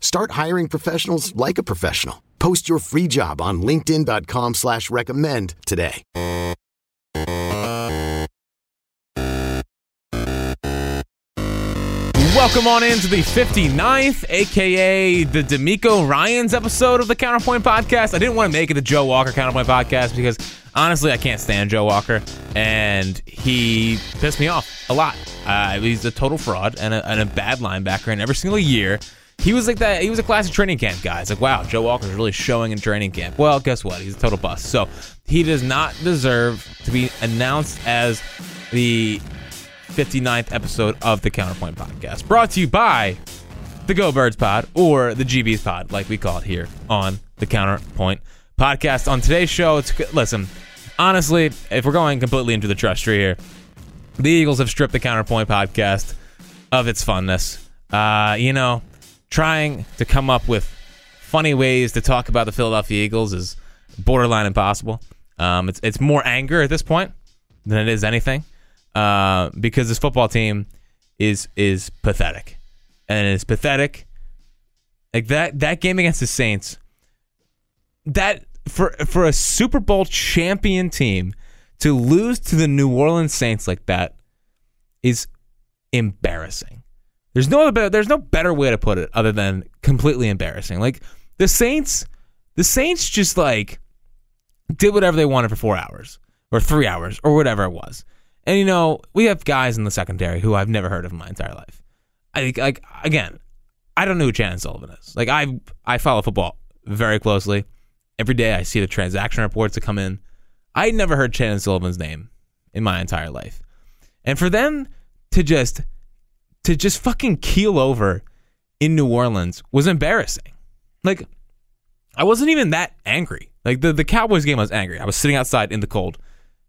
Start hiring professionals like a professional. Post your free job on linkedin.com slash recommend today. Welcome on into the 59th, aka the DeMeco Ryans episode of the Counterpoint Podcast. I didn't want to make it the Joe Walker Counterpoint Podcast because honestly, I can't stand Joe Walker, and he pissed me off a lot. Uh, he's a total fraud and a, and a bad linebacker, and every single year he was like that. He was a classic training camp guy. It's like, wow, Joe Walker's really showing in training camp. Well, guess what? He's a total bust. So he does not deserve to be announced as the 59th episode of the Counterpoint Podcast. Brought to you by the Go Birds Pod or the GBs Pod, like we call it here on the Counterpoint Podcast. On today's show, it's listen. Honestly, if we're going completely into the trust tree here, the Eagles have stripped the Counterpoint Podcast of its funness. Uh, you know, trying to come up with funny ways to talk about the Philadelphia Eagles is borderline impossible. Um, it's it's more anger at this point than it is anything, uh, because this football team is is pathetic, and it's pathetic. Like that that game against the Saints, that for for a Super Bowl champion team to lose to the New Orleans Saints like that is embarrassing. There's no other, there's no better way to put it other than completely embarrassing. Like the Saints, the Saints just like did whatever they wanted for four hours or three hours or whatever it was. And you know, we have guys in the secondary who I've never heard of in my entire life. I think, like, again, I don't know who Chandon Sullivan is. Like, I I follow football very closely. Every day I see the transaction reports that come in. I never heard Chandon Sullivan's name in my entire life. And for them to just to just fucking keel over in New Orleans was embarrassing. Like, I wasn't even that angry. Like the, the Cowboys game, I was angry. I was sitting outside in the cold.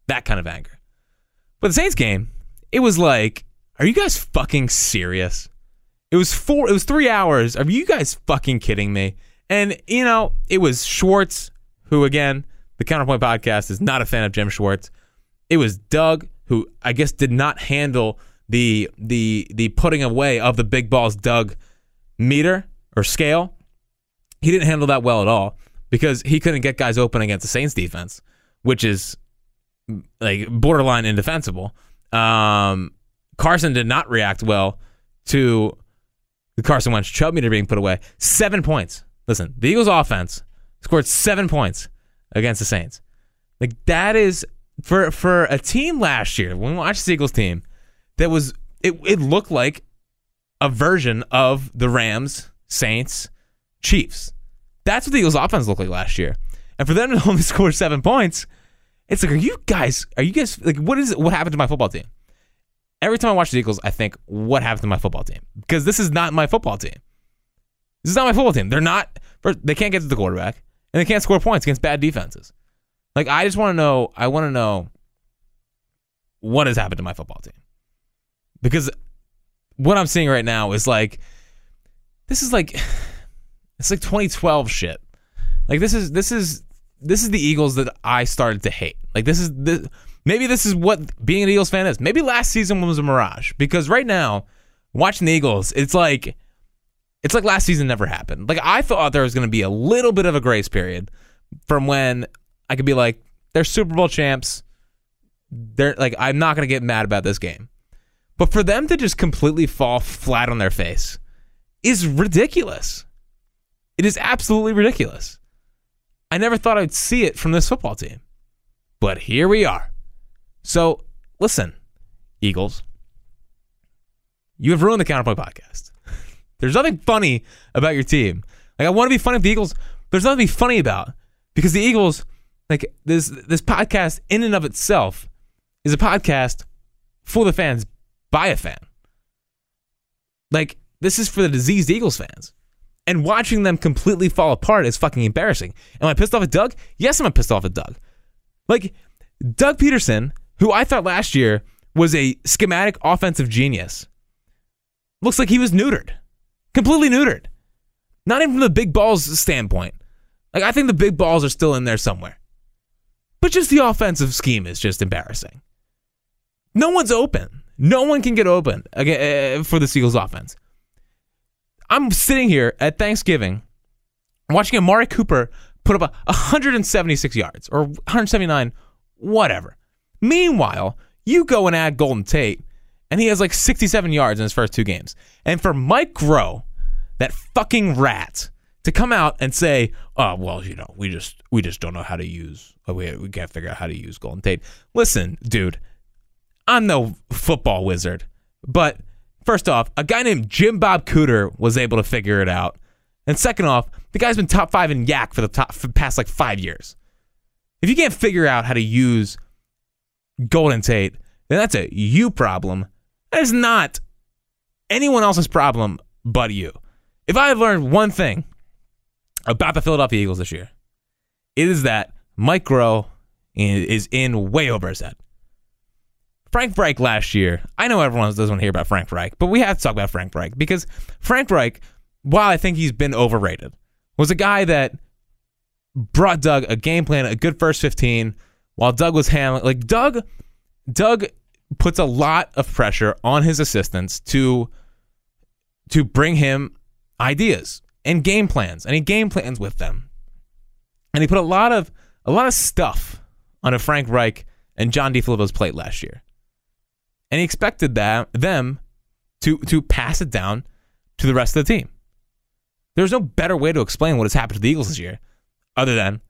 That kind of anger. But the Saints game, it was like, are you guys fucking serious? It was four. It was three hours. Are you guys fucking kidding me? And you know, it was Schwartz, who again, the Counterpoint podcast is not a fan of Jim Schwartz. It was Doug, who I guess did not handle the the the putting away of the big balls Doug meter or scale. He didn't handle that well at all because he couldn't get guys open against the Saints defense, which is like borderline indefensible. Um, Carson did not react well to the Carson Wentz Chubb meter being put away. Seven points. Listen, the Eagles offense scored seven points against the Saints. Like that is for for a team last year when we watched the Eagles team that was it, it looked like a version of the Rams, Saints, Chiefs. That's what the Eagles offense looked like last year. And for them to only score seven points It's like, are you guys, are you guys, like, what is it? What happened to my football team? Every time I watch the Eagles, I think, what happened to my football team? Because this is not my football team. This is not my football team. They're not, they can't get to the quarterback and they can't score points against bad defenses. Like, I just want to know, I want to know what has happened to my football team. Because what I'm seeing right now is like, this is like, it's like 2012 shit. Like this is this is this is the Eagles that I started to hate. Like this is this, maybe this is what being an Eagles fan is. Maybe last season was a mirage because right now watching the Eagles, it's like it's like last season never happened. Like I thought there was going to be a little bit of a grace period from when I could be like they're Super Bowl champs. They're like I'm not going to get mad about this game. But for them to just completely fall flat on their face is ridiculous. It is absolutely ridiculous. I never thought I'd see it from this football team. But here we are. So, listen, Eagles, you have ruined the Counterpoint podcast. There's nothing funny about your team. Like, I want to be funny with the Eagles. There's nothing to be funny about because the Eagles, like, this, this podcast in and of itself is a podcast for the fans by a fan. Like, this is for the diseased Eagles fans. And watching them completely fall apart is fucking embarrassing. Am I pissed off at Doug? Yes, I'm pissed off at Doug. Like, Doug Pederson, who I thought last year was a schematic offensive genius, looks like he was neutered. Completely neutered. Not even from the big balls standpoint. Like, I think the big balls are still in there somewhere. But just the offensive scheme is just embarrassing. No one's open. No one can get open uh, for the Seagulls offense. I'm sitting here at Thanksgiving watching Amari Cooper put up 176 yards or 179, whatever. Meanwhile, you go and add Golden Tate, and he has like 67 yards in his first two games. And for Mike Groh, that fucking rat, to come out and say, "Oh, well, you know, we just we just don't know how to use we we can't figure out how to use Golden Tate." Listen, dude, I'm no football wizard, but First off, a guy named Jim Bob Cooter was able to figure it out. And second off, the guy's been top five in YAC for the top for past like five years. If you can't figure out how to use Golden Tate, then that's a you problem. That is not anyone else's problem but you. If I have learned one thing about the Philadelphia Eagles this year, it is that Mike Groh is in way over his head. Frank Reich last year. I know everyone doesn't want to hear about Frank Reich, but we have to talk about Frank Reich because Frank Reich, while I think he's been overrated, was a guy that brought Doug a game plan, a good first 15, while Doug was handling like Doug Doug puts a lot of pressure on his assistants to to bring him ideas and game plans, and he game plans with them. And he put a lot of a lot of stuff on a Frank Reich and John DeFilippo's plate last year and he expected that them to to pass it down to the rest of the team. There's no better way to explain what has happened to the Eagles this year, other than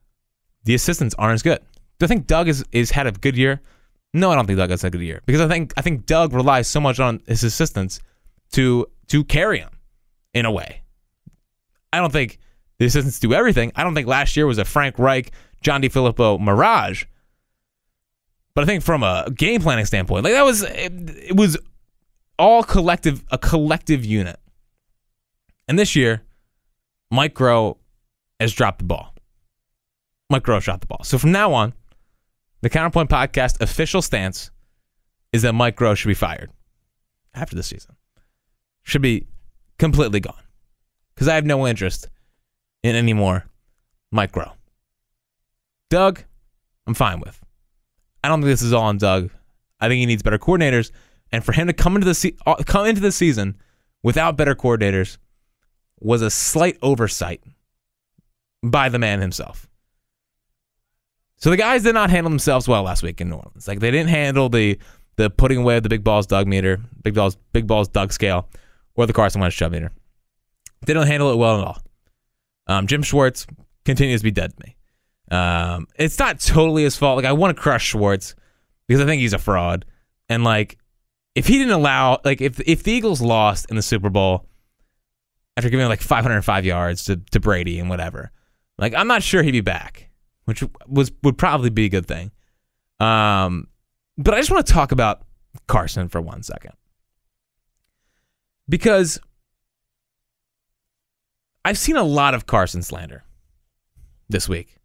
the assistants aren't as good. Do I think Doug is is had a good year? No, I don't think Doug has had a good year because I think I think Doug relies so much on his assistants to to carry him in a way. I don't think the assistants do everything. I don't think last year was a Frank Reich, John DeFilippo mirage. But I think from a game planning standpoint, like that was it, it was all collective a collective unit. And this year, Mike Groh has dropped the ball. Mike Groh shot the ball. So from now on, the Counterpoint Podcast official stance is that Mike Groh should be fired after the season. Should be completely gone. Because I have no interest in any more Mike Groh. Doug, I'm fine with. I don't think this is all on Doug. I think he needs better coordinators, and for him to come into the se- uh, come into the season without better coordinators was a slight oversight by the man himself. So the guys did not handle themselves well last week in New Orleans. Like they didn't handle the the putting away of the big balls Doug meter, big balls big balls Doug scale, or the Carson Wentz shove meter. They don't handle it well at all. Um, Jim Schwartz continues to be dead to me. Um, it's not totally his fault. Like I want to crush Schwartz because I think he's a fraud. And like, if he didn't allow, like, if if the Eagles lost in the Super Bowl after giving like 505 yards to, to Brady and whatever, like I'm not sure he'd be back, which was would probably be a good thing. Um, but I just want to talk about Carson for one second. Because I've seen a lot of Carson slander this week.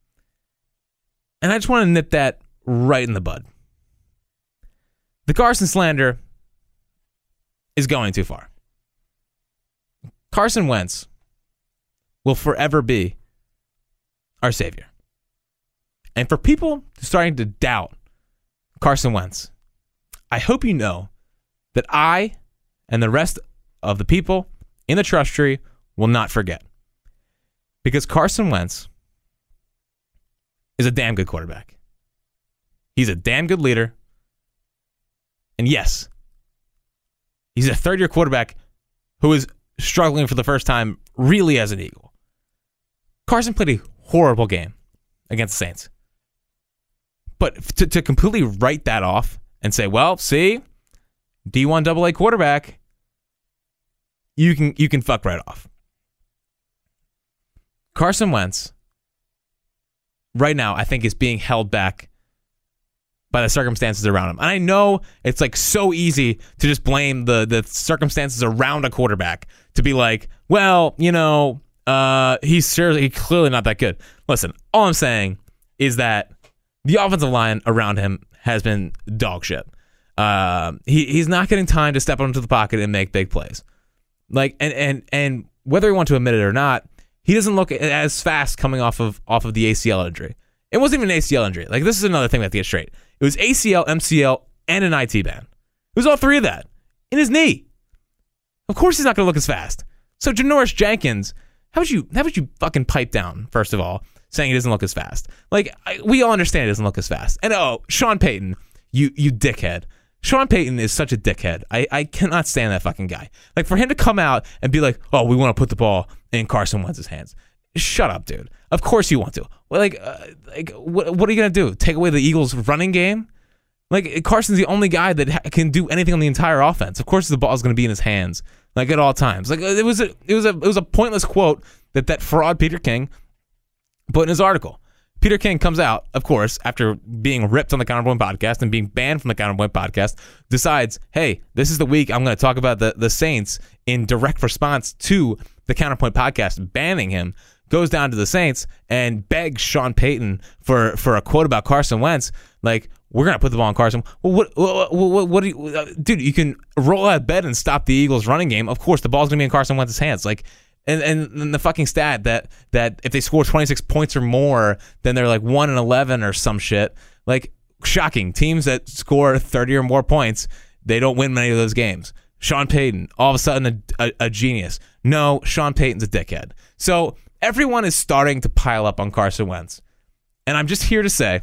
And I just want to nip that right in the bud. The Carson slander is going too far. Carson Wentz will forever be our savior. And for people starting to doubt Carson Wentz, I hope you know that I and the rest of the people in the trust tree will not forget. Because Carson Wentz is a damn good quarterback. He's a damn good leader. And yes, he's a third year quarterback who is struggling for the first time really as an Eagle. Carson played a horrible game against the Saints. But to, to completely write that off and say, well, see, D1 double A quarterback, you can you can fuck right off. Carson Wentz right now, I think, is being held back by the circumstances around him. And I know it's like so easy to just blame the the circumstances around a quarterback to be like, well, you know, uh, he's seriously he's clearly not that good. Listen, all I'm saying is that the offensive line around him has been dog shit. Uh, he he's not getting time to step into the pocket and make big plays. Like and and and whether you want to admit it or not, he doesn't look as fast coming off of off of the ACL injury. It wasn't even an ACL injury. Like this is another thing we have to get straight. It was ACL, MCL, and an IT band. It was all three of that in his knee. Of course, he's not going to look as fast. So Janoris Jenkins, how would you how would you fucking pipe down first of all, saying he doesn't look as fast? Like I, we all understand he doesn't look as fast. And oh, Sean Payton, you you dickhead. Sean Payton is such a dickhead. I, I cannot stand that fucking guy. Like for him to come out and be like, "Oh, we want to put the ball in Carson Wentz's hands." Shut up, dude. Of course you want to. Like, uh, like what, what are you gonna do? Take away the Eagles' running game? Like Carson's the only guy that ha- can do anything on the entire offense. Of course, the ball is going to be in his hands, like at all times. Like it was a, it was a, it was a pointless quote that that fraud Peter King put in his article. Peter King comes out, of course, after being ripped on the Counterpoint podcast and being banned from the Counterpoint podcast, decides, hey, this is the week I'm going to talk about the, the Saints in direct response to the Counterpoint podcast banning him. Goes down to the Saints and begs Sean Payton for, for a quote about Carson Wentz. Like, we're going to put the ball on Carson. Well, what, what, what, what do you, uh, dude, you can roll out of bed and stop the Eagles running game. Of course, the ball's going to be in Carson Wentz's hands. Like, and, and the fucking stat that that if they score 26 points or more, then they're like 1 and 11 or some shit. Like shocking. Teams that score 30 or more points, they don't win many of those games. Sean Payton, all of a sudden a, a, a genius. No, Sean Payton's a dickhead. So everyone is starting to pile up on Carson Wentz. And I'm just here to say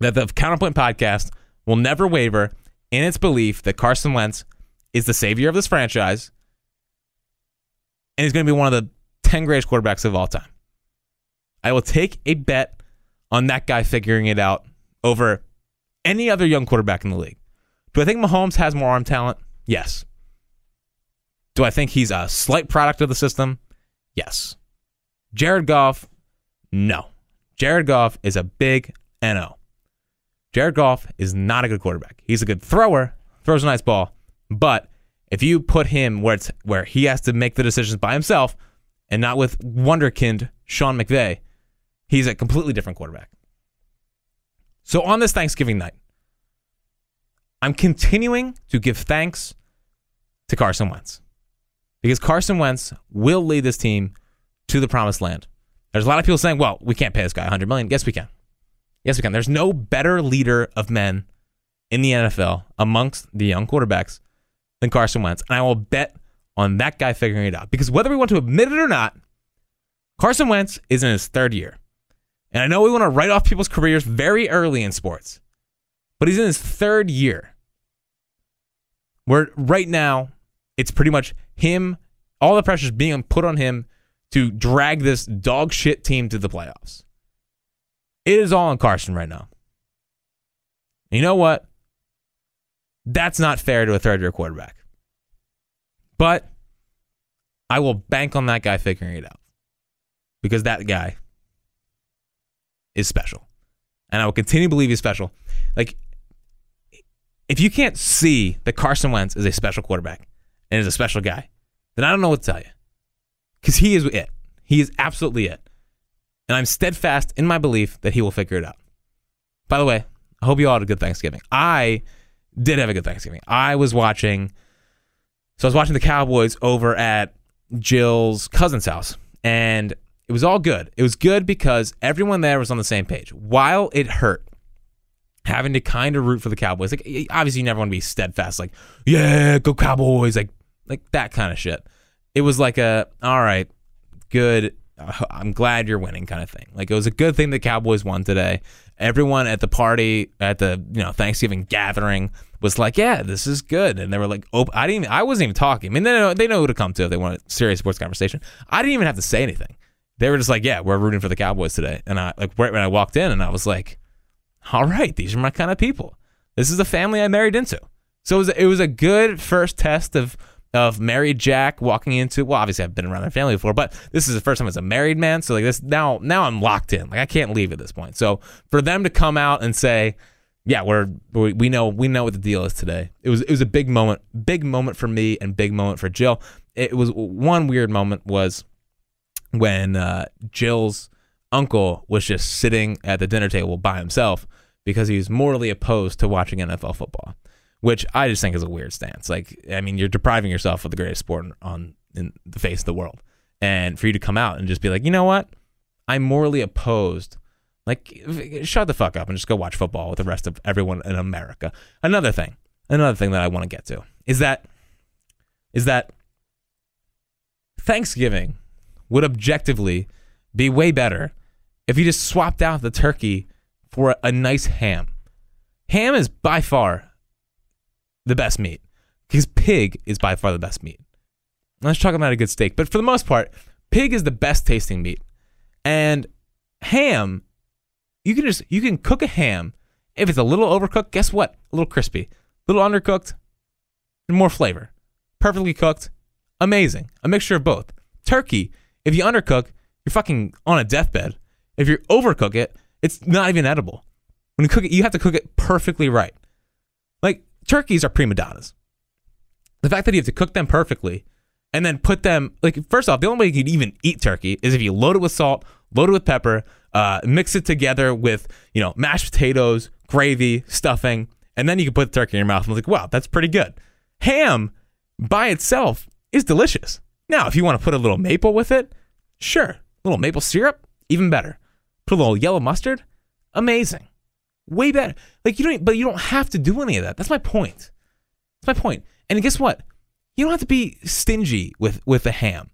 that the Counterpoint podcast will never waver in its belief that Carson Wentz is the savior of this franchise and he's going to be one of the 10 greatest quarterbacks of all time. I will take a bet on that guy figuring it out over any other young quarterback in the league. Do I think Mahomes has more arm talent? Yes. Do I think he's a slight product of the system? Yes. Jared Goff? No. Jared Goff is a big NO. Jared Goff is not a good quarterback. He's a good thrower, throws a nice ball, but if you put him where it's where he has to make the decisions by himself and not with wonderkind Sean McVay, he's a completely different quarterback. So on this Thanksgiving night, I'm continuing to give thanks to Carson Wentz because Carson Wentz will lead this team to the promised land. There's a lot of people saying, "Well, we can't pay this guy 100 million." Yes, we can. Yes, we can. There's no better leader of men in the NFL amongst the young quarterbacks than Carson Wentz. And I will bet on that guy figuring it out. Because whether we want to admit it or not, Carson Wentz is in his third year. And I know we want to write off people's careers very early in sports, but he's in his third year. Where right now, it's pretty much him, all the pressure is being put on him to drag this dog shit team to the playoffs. It is all on Carson right now. You know what? That's not fair to a third year quarterback. But I will bank on that guy figuring it out because that guy is special. and I will continue to believe he's special. Like, if you can't see that Carson Wentz is a special quarterback and is a special guy, then I don't know what to tell you. Because he is it. He is absolutely it. And I'm steadfast in my belief that he will figure it out. By the way, I hope you all had a good Thanksgiving. I did have a good Thanksgiving. I was watching, so I was watching the Cowboys over at Jill's cousin's house, and it was all good. It was good because everyone there was on the same page. While it hurt, having to kind of root for the Cowboys, like obviously you never want to be steadfast, like yeah, go Cowboys, like like that kind of shit. It was like a all right, good. Uh, I'm glad you're winning kind of thing. Like it was a good thing the Cowboys won today everyone at the party at the you know Thanksgiving gathering was like, "Yeah, this is good," and they were like, "Oh, I didn't. Even, I wasn't even talking. I mean, they know they know who to come to if they want a serious sports conversation. I didn't even have to say anything. They were just like, "Yeah, we're rooting for the Cowboys today," and I like right when I walked in, and I was like, "All right, these are my kind of people. This is the family I married into." So it was, it was a good first test of of married Jack walking into well obviously I've been around their family before but this is the first time as a married man. So like this now now I'm locked in. Like I can't leave at this point. So for them to come out and say yeah we're we know we know what the deal is today. It was it was a big moment big moment for me and big moment for Jill. It was one weird moment was when uh, Jill's uncle was just sitting at the dinner table by himself because he was morally opposed to watching NFL football which I just think is a weird stance. Like, I mean, you're depriving yourself of the greatest sport on in the face of the world, and for you to come out and just be like, you know what, I'm morally opposed. Like, shut the fuck up and just go watch football with the rest of everyone in America. Another thing, another thing that I want to get to is that is that Thanksgiving would objectively be way better if you just swapped out the turkey for a nice ham. Ham is by far the best meat because pig is by far the best meat. Let's talk about a good steak, but for the most part, pig is the best tasting meat. And ham, you can just you can cook a ham. If it's a little overcooked, guess what? A little crispy. A little undercooked, more flavor. Perfectly cooked, amazing. A mixture of both. Turkey, if you undercook, you're fucking on a deathbed. If you overcook it, it's not even edible. When you cook it, you have to cook it perfectly right. Turkeys are prima donnas. The fact that you have to cook them perfectly and then put them like first off, the only way you can even eat turkey is if you load it with salt, load it with pepper, uh, mix it together with you know mashed potatoes, gravy, stuffing, and then you can put the turkey in your mouth and like, wow, that's pretty good. Ham by itself is delicious. Now, if you want to put a little maple with it, sure, a little maple syrup, even better. Put a little yellow mustard, amazing way better. Like you don't, but you don't have to do any of that. That's my point. That's my point. And guess what? You don't have to be stingy with with the ham,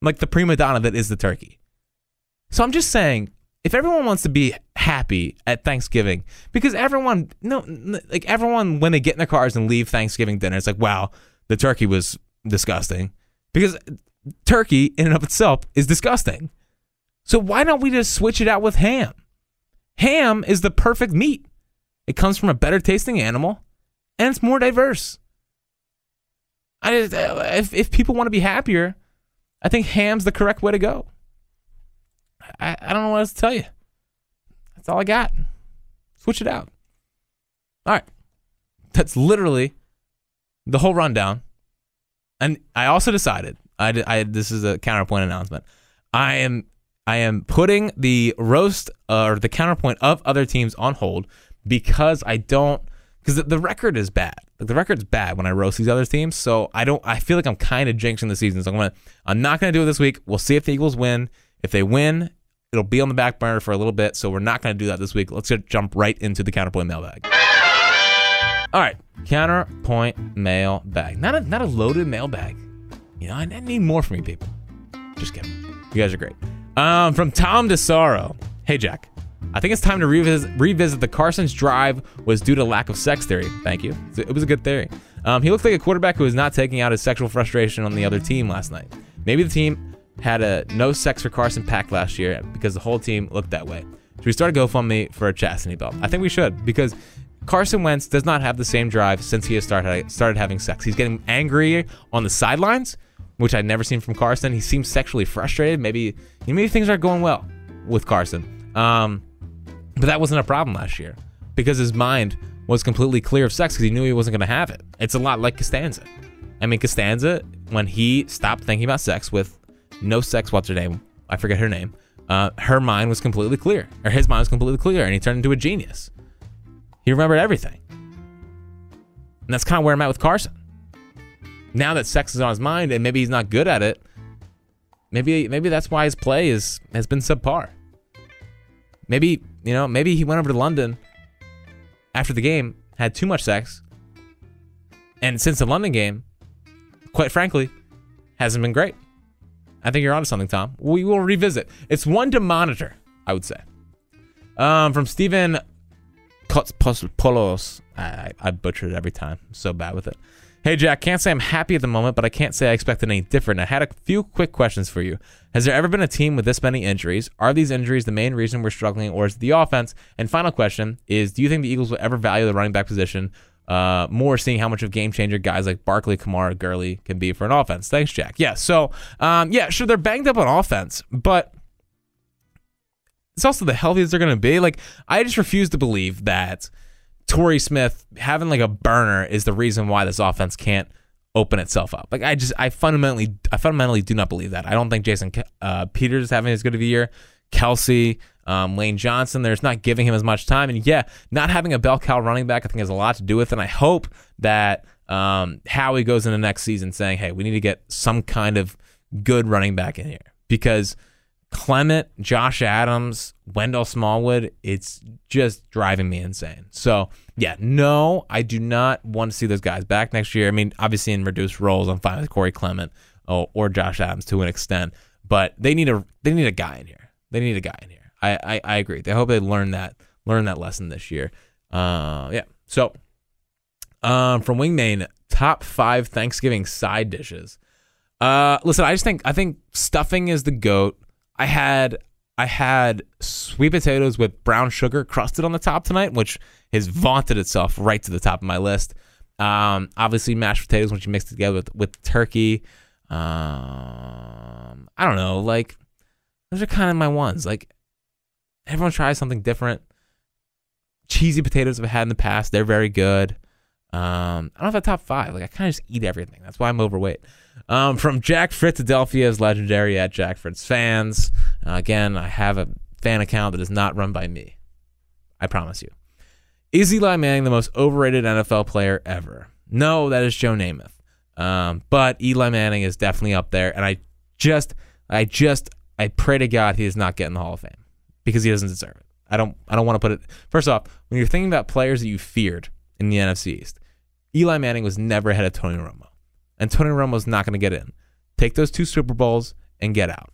like the prima donna that is the turkey. So I'm just saying, if everyone wants to be happy at Thanksgiving, because everyone, no, like everyone, when they get in their cars and leave Thanksgiving dinner, it's like, wow, the turkey was disgusting, because turkey in and of itself is disgusting. So why don't we just switch it out with ham? Ham is the perfect meat. It comes from a better tasting animal and it's more diverse. I, uh, if, if people want to be happier, I think ham's the correct way to go. I, I don't know what else to tell you. That's all I got. Switch it out. All right. That's literally the whole rundown. And I also decided, I, I this is a counterpoint announcement. I am I am putting the roast uh, or the counterpoint of other teams on hold because I don't because the, the, record is bad. Like the record's bad when I roast these other teams. So I don't. I feel like I'm kind of jinxing the season. So I'm gonna. I'm not gonna do it this week. We'll see if the Eagles win. If they win, it'll be on the back burner for a little bit. So we're not gonna do that this week. Let's just jump right into the counterpoint mailbag. All right, counterpoint mailbag. Not a not a loaded mailbag. You know, I need more from you people. Just kidding. You guys are great. Um, from Tom DeSaro. Hey, Jack. I think it's time to revisit, revisit the Carson's drive was due to lack of sex theory. Thank you. It was a good theory. Um, he looks like a quarterback who is not taking out his sexual frustration on the other team last night. Maybe the team had a no sex for Carson pack last year because the whole team looked that way. Should we start a GoFundMe for a chastity belt? I think we should because Carson Wentz does not have the same drive since he has started started having sex. He's getting angry on the sidelines which I'd never seen from Carson. He seems sexually frustrated. Maybe maybe things aren't going well with Carson. Um, But that wasn't a problem last year because his mind was completely clear of sex because he knew he wasn't going to have it. It's a lot like Costanza. I mean, Costanza, when he stopped thinking about sex with no sex, what's her name? I forget her name. Uh, her mind was completely clear, or his mind was completely clear, and he turned into a genius. He remembered everything. And that's kind of where I'm at with Carson. Now that sex is on his mind, and maybe he's not good at it, maybe maybe that's why his play is has been subpar. Maybe you know, maybe he went over to London after the game, had too much sex, and since the London game, quite frankly, hasn't been great. I think you're onto something, Tom. We will revisit. It's one to monitor, I would say. Um, from Stephen Polos. I, I butchered it every time. I'm so bad with it. Hey, Jack, can't say I'm happy at the moment, but I can't say I expected any different. I had a few quick questions for you. Has there ever been a team with this many injuries? Are these injuries the main reason we're struggling, or is it the offense? And final question is Do you think the Eagles will ever value the running back position uh, more, seeing how much of game changer guys like Barkley, Kamara, Gurley can be for an offense? Thanks, Jack. Yeah, so, um, yeah, sure, they're banged up on offense, but it's also the healthiest they're going to be. Like, I just refuse to believe that Torrey Smith having like a burner is the reason why this offense can't open itself up. Like, I just, I fundamentally, I fundamentally do not believe that. I don't think Jason uh, Peters is having as good of a year. Kelce, um, Lane Johnson, there's not giving him as much time. And yeah, not having a bell cow running back, I think, has a lot to do with it. And I hope that um, Howie goes into next season saying, hey, we need to get some kind of good running back in here because Clement, Josh Adams, Wendell Smallwood, it's just driving me insane. So, yeah, no, I do not want to see those guys back next year. I mean, obviously in reduced roles, I'm fine with Corey Clement or, or Josh Adams to an extent, but they need a they need a guy in here. They need a guy in here. I, I, I agree. I hope they learn that learn that lesson this year. Uh, yeah. So, um, from Wingman, top five Thanksgiving side dishes. Uh, listen, I just think I think stuffing is the goat. I had I had sweet potatoes with brown sugar crusted on the top tonight, which has vaunted itself right to the top of my list. Um, obviously, mashed potatoes, which you mix together with, with turkey. Um, I don't know, like those are kind of my ones. Like everyone tries something different. Cheesy potatoes I've had in the past, they're very good. Um, I don't have a top five. Like I kind of just eat everything. That's why I'm overweight. Um, from Jack Fritz Adelphia is legendary at Jack Fritz fans. Uh, again, I have a fan account that is not run by me. I promise you. Is Eli Manning the most overrated NFL player ever? No, that is Joe Namath. Um, but Eli Manning is definitely up there, and I just, I just, I pray to God he is not getting the Hall of Fame because he doesn't deserve it. I don't, I don't want to put it. First off, when you're thinking about players that you feared in the NFC East, Eli Manning was never ahead of Tony Romo and Tony Romo's not going to get in. Take those two Super Bowls and get out.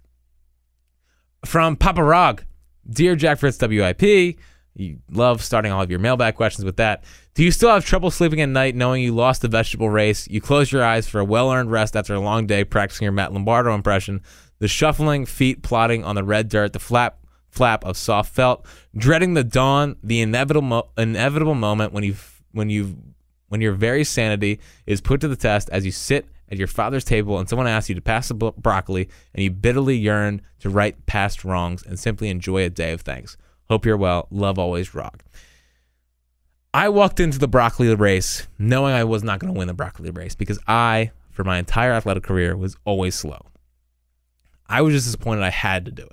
From Papa Rog, dear Jack Fritz WIP, you love starting all of your mailbag questions with that. Do you still have trouble sleeping at night knowing you lost the vegetable race? You close your eyes for a well earned rest after a long day practicing your Matt Lombardo impression. The shuffling feet plodding on the red dirt, the flap flap of soft felt, dreading the dawn, the inevitable mo- inevitable moment when you when you when your very sanity is put to the test as you sit at your father's table and someone asks you to pass the broccoli and you bitterly yearn to right past wrongs and simply enjoy a day of thanks. Hope you're well. Love always, rock. I walked into the broccoli race knowing I was not going to win the broccoli race because I, for my entire athletic career, was always slow. I was just disappointed I had to do it.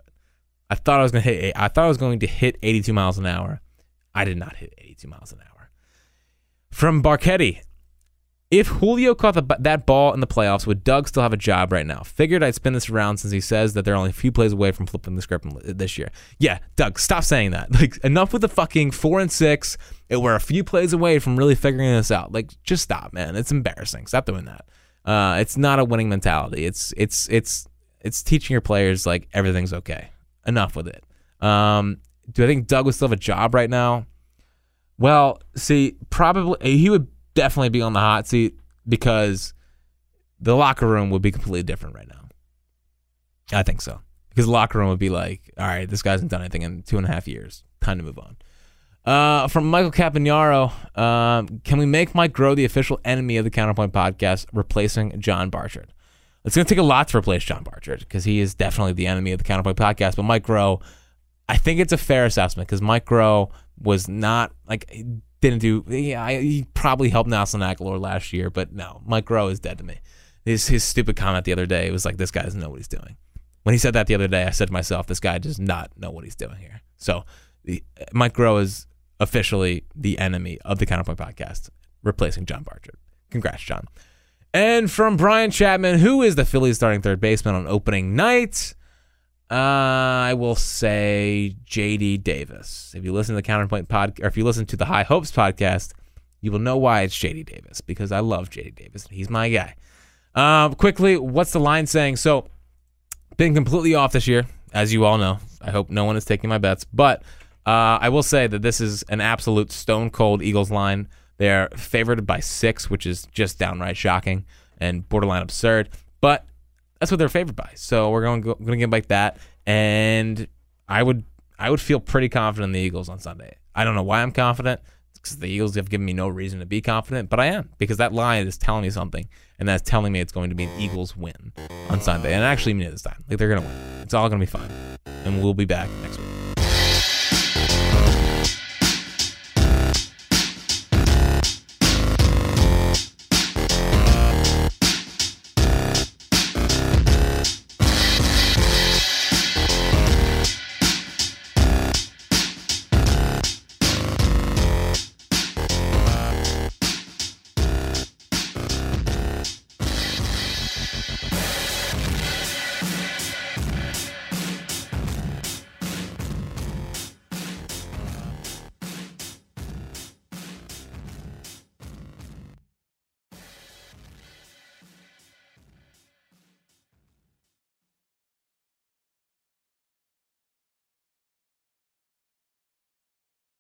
I thought I was going to hit. I thought I was going to hit 82 miles an hour. I did not hit 82 miles an hour. From Barchetti, if Julio caught the, that ball in the playoffs, would Doug still have a job right now? Figured I'd spin this around since he says that they're only a few plays away from flipping the script this year. Yeah, Doug, stop saying that. Like enough with the fucking four and six. It, we're a few plays away from really figuring this out. Like, just stop, man. It's embarrassing. Stop doing that. Uh, it's not a winning mentality. It's it's it's it's teaching your players like everything's okay. Enough with it. Um, do I think Doug would still have a job right now? Well, see, probably he would definitely be on the hot seat because the locker room would be completely different right now. I think so. Because the locker room would be like, all right, this guy hasn't done anything in two and a half years. Time to move on. Uh, from Michael Campagnaro, um, can we make Mike Groh the official enemy of the Counterpoint podcast, replacing John Barchard? It's going to take a lot to replace John Barchard because he is definitely the enemy of the Counterpoint podcast. But Mike Groh, I think it's a fair assessment because Mike Groh was not like didn't do. Yeah, he probably helped Nelson Agholor last year, but no, Mike Groh is dead to me. His his stupid comment the other day was like, "This guy doesn't know what he's doing." When he said that the other day, I said to myself, "This guy does not know what he's doing here." So, the, Mike Groh is officially the enemy of the Counterpoint podcast, replacing John Barchard. Congrats, John. And from Brian Chapman, who is the Phillies starting third baseman on opening night? Uh, I will say JD Davis. If you listen to the Counterpoint pod, or if you listen to the High Hopes podcast, you will know why it's JD Davis because I love JD Davis. He's my guy. Um, quickly, what's the line saying? So, been completely off this year, as you all know. I hope no one is taking my bets, but uh, I will say that this is an absolute stone cold Eagles line. They're favored by six, which is just downright shocking and borderline absurd. But that's what they're favored by. So we're going going to get like that, and I would I would feel pretty confident in the Eagles on Sunday. I don't know why I'm confident because the Eagles have given me no reason to be confident, but I am because that line is telling me something, and that's telling me it's going to be an Eagles win on Sunday, and I actually mean it this time. Like they're going to win. It's all going to be fine, and we'll be back next.